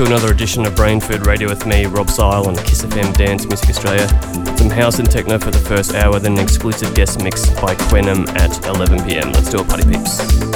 To another edition of Brain Food Radio with me, Rob Zile on Kiss FM Dance Music Australia. Some house and techno for the first hour, then an exclusive guest mix by Quenum at 11pm. Let's do it, party peeps.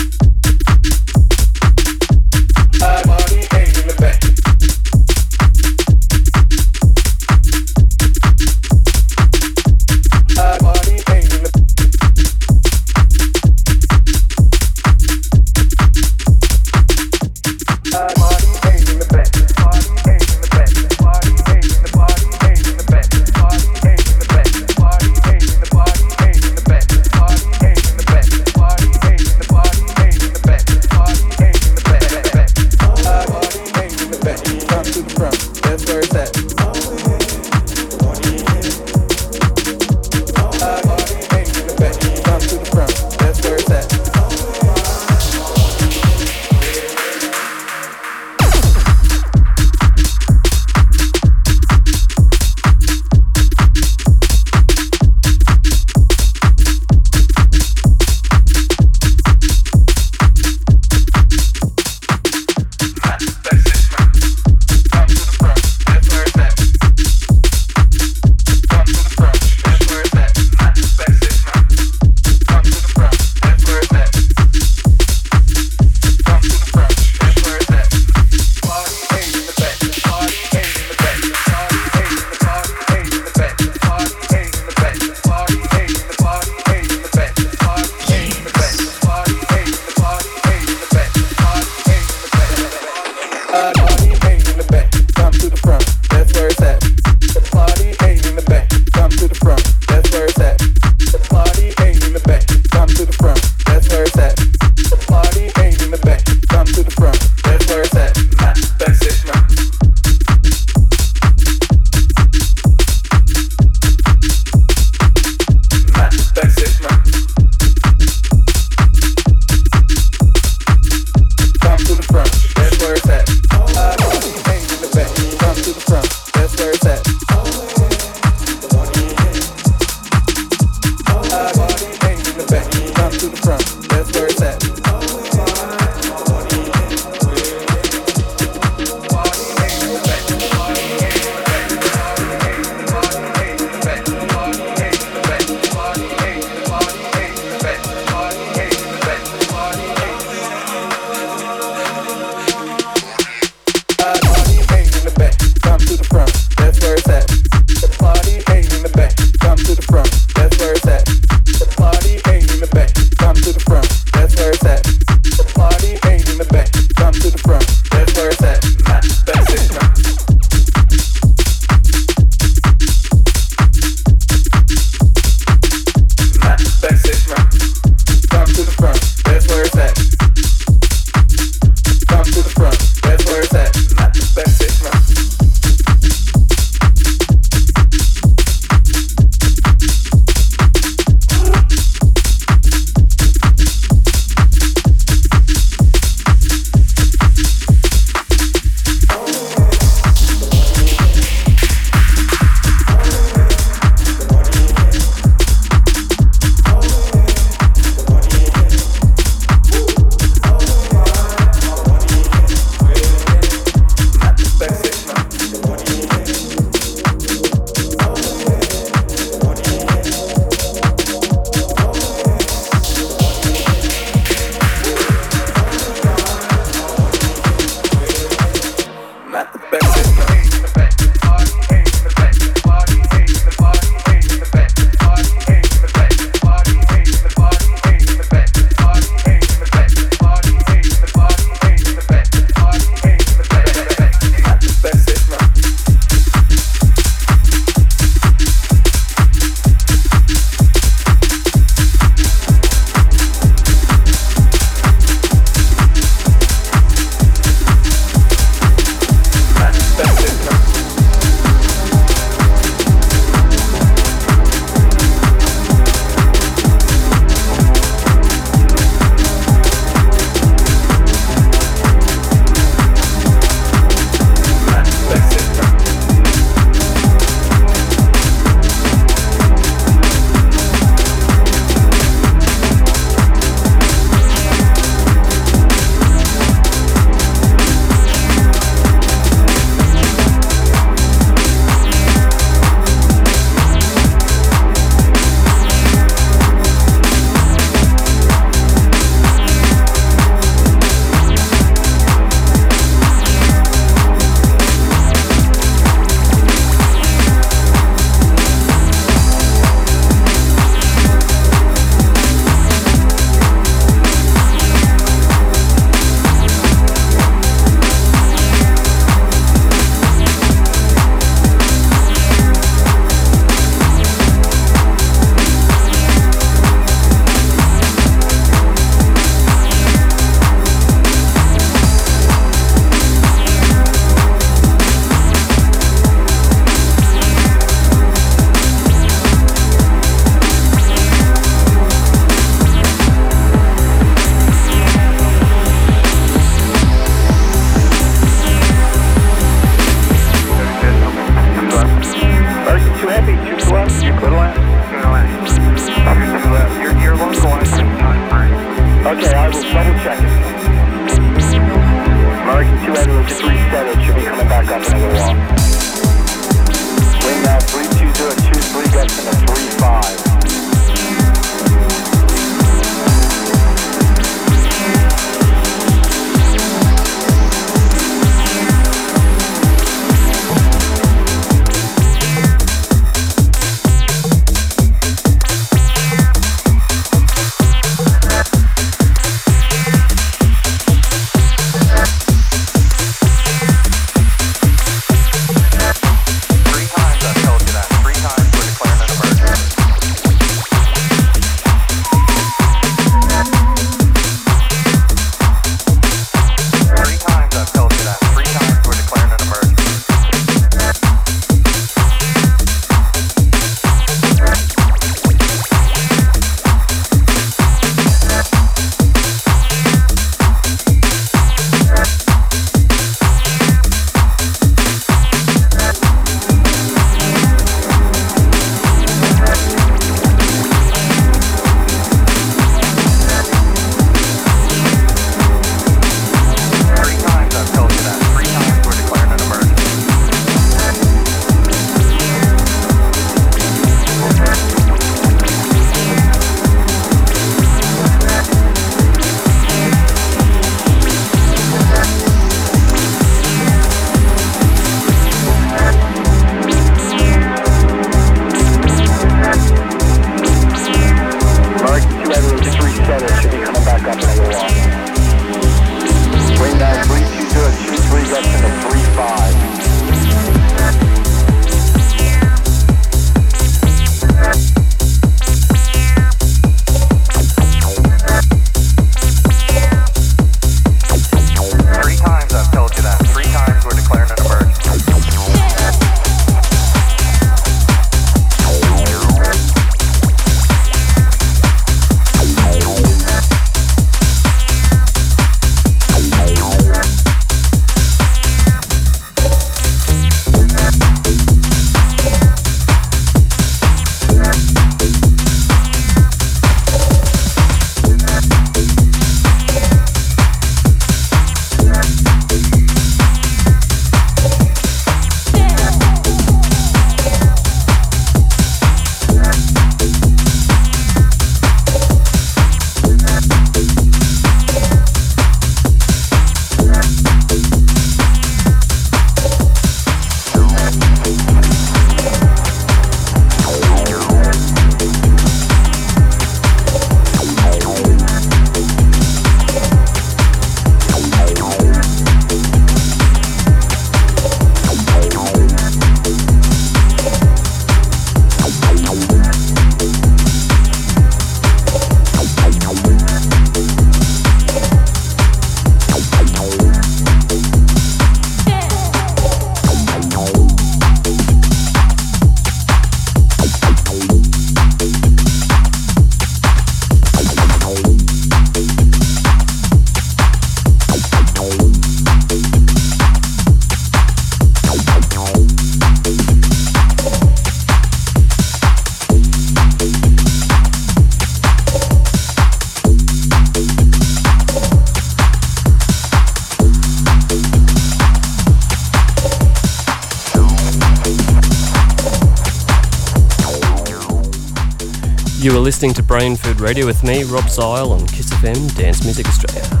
Listening to Brain Food Radio with me, Rob Zile, on Kiss FM Dance Music Australia.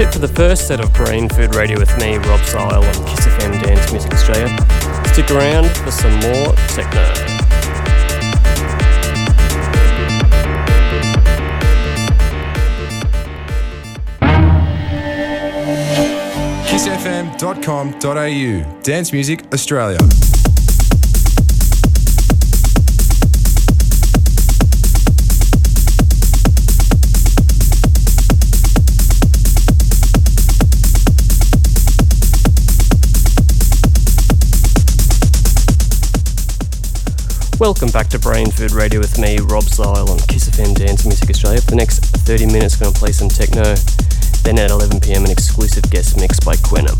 It for the first set of Brain Food Radio with me, Rob Zile on Kiss FM Dance Music Australia. Stick around for some more techno. kissfm.com.au Dance Music Australia. Welcome back to Brain Food Radio with me, Rob Zile on Kiss FM Dance Music Australia. For the next 30 minutes, we're going to play some techno. Then at 11pm, an exclusive guest mix by Quenum.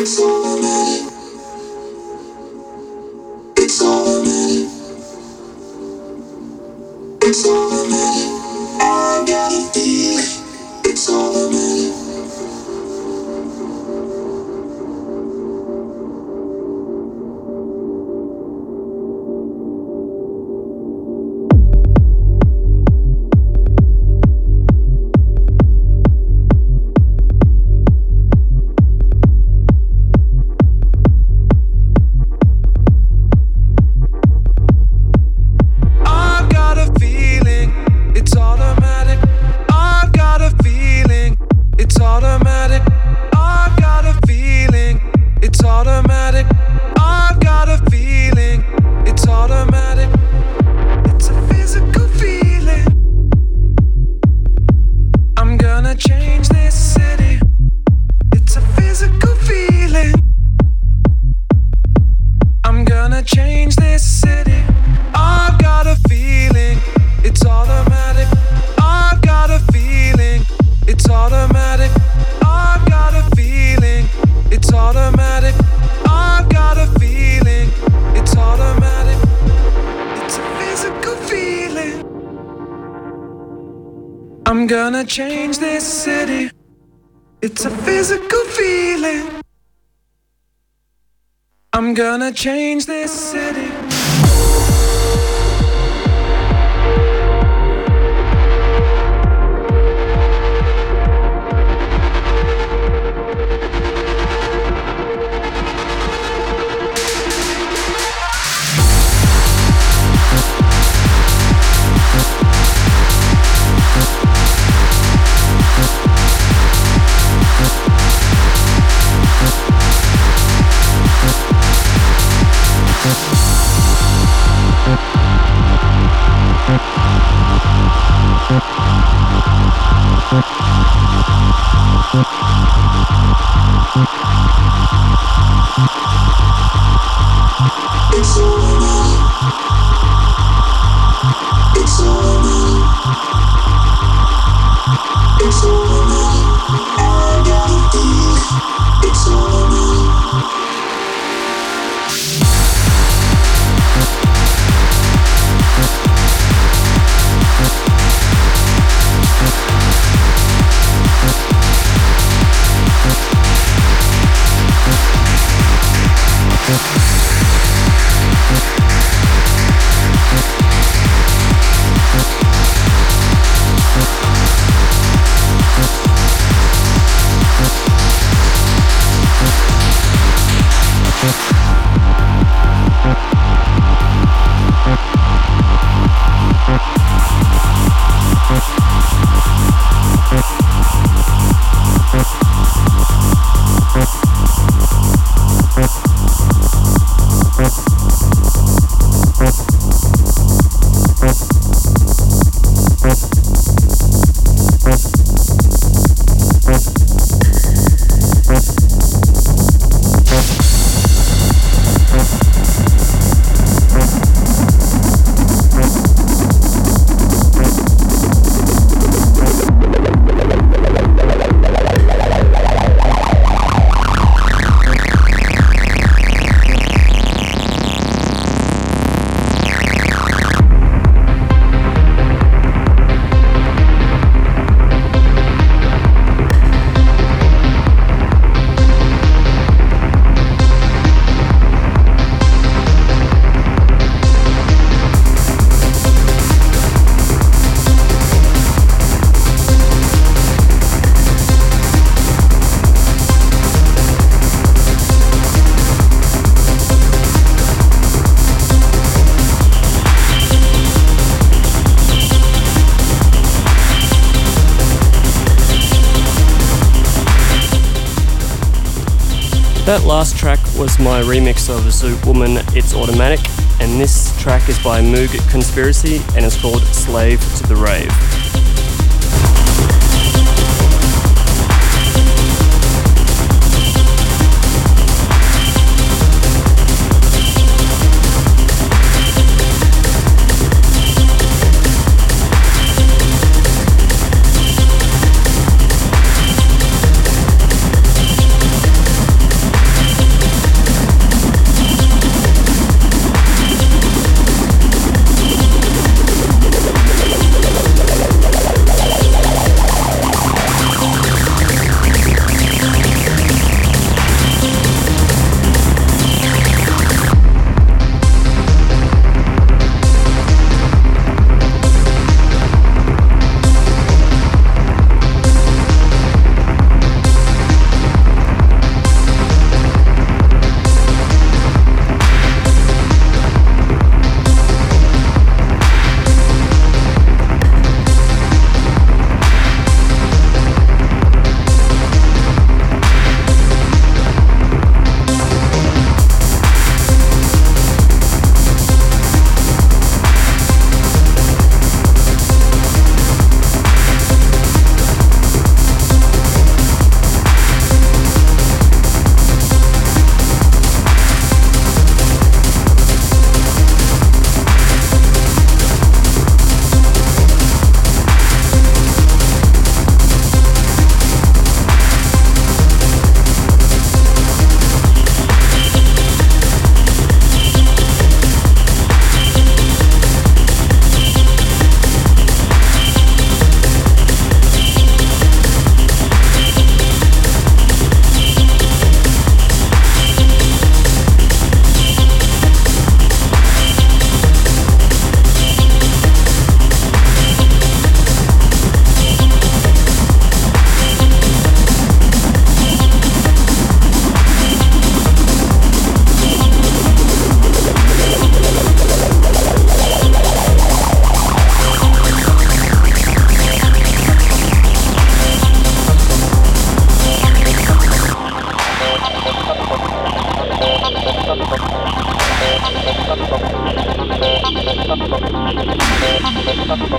It's so That last track was my remix of Zoot Woman It's Automatic, and this track is by Moog Conspiracy and it's called Slave to the Rave.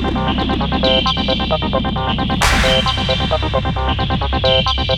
スターハハハハ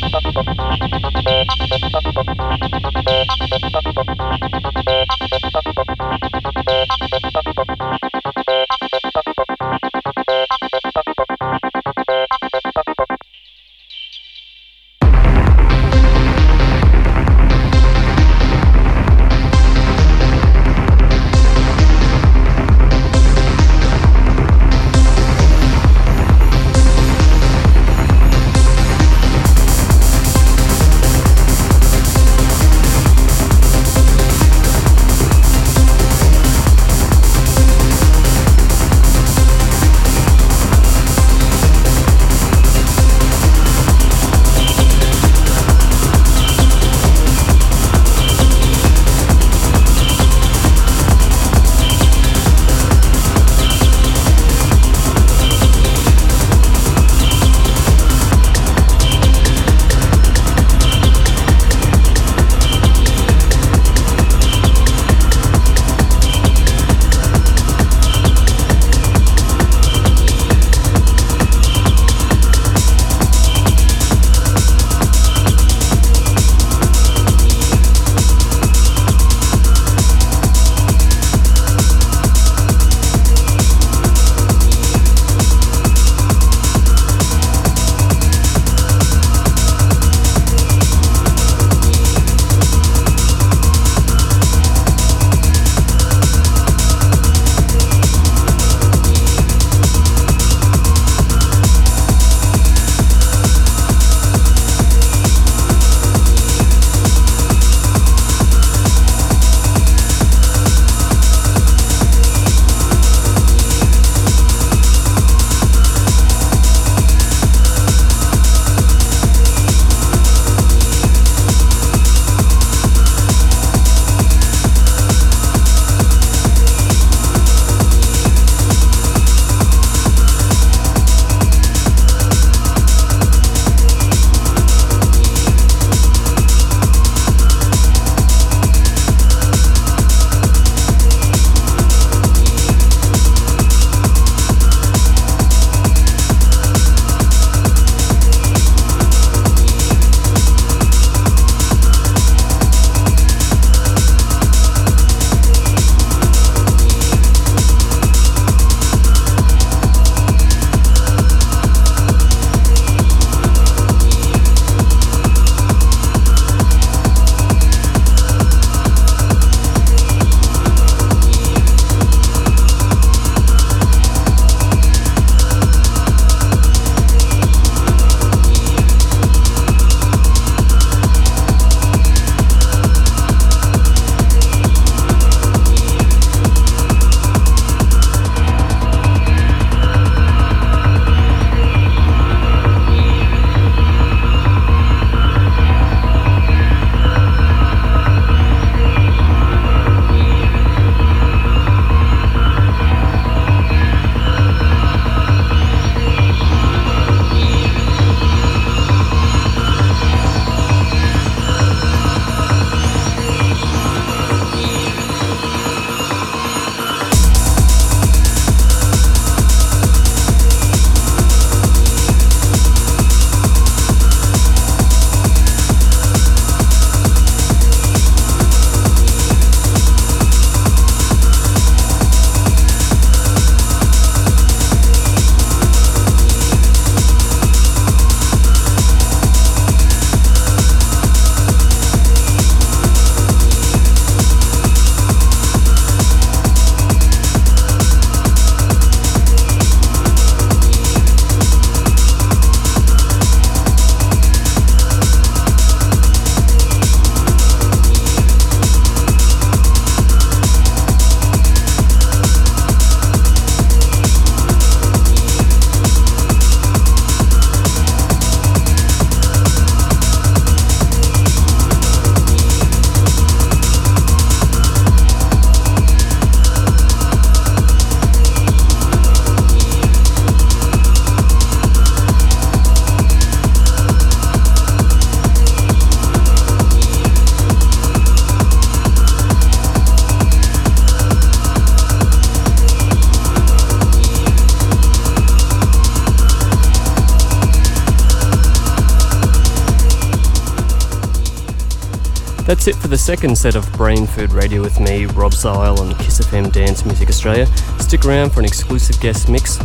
That's it for the second set of Brain Food Radio with me, Rob Zile on Kiss FM Dance Music Australia. Stick around for an exclusive guest mix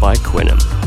by Quenum.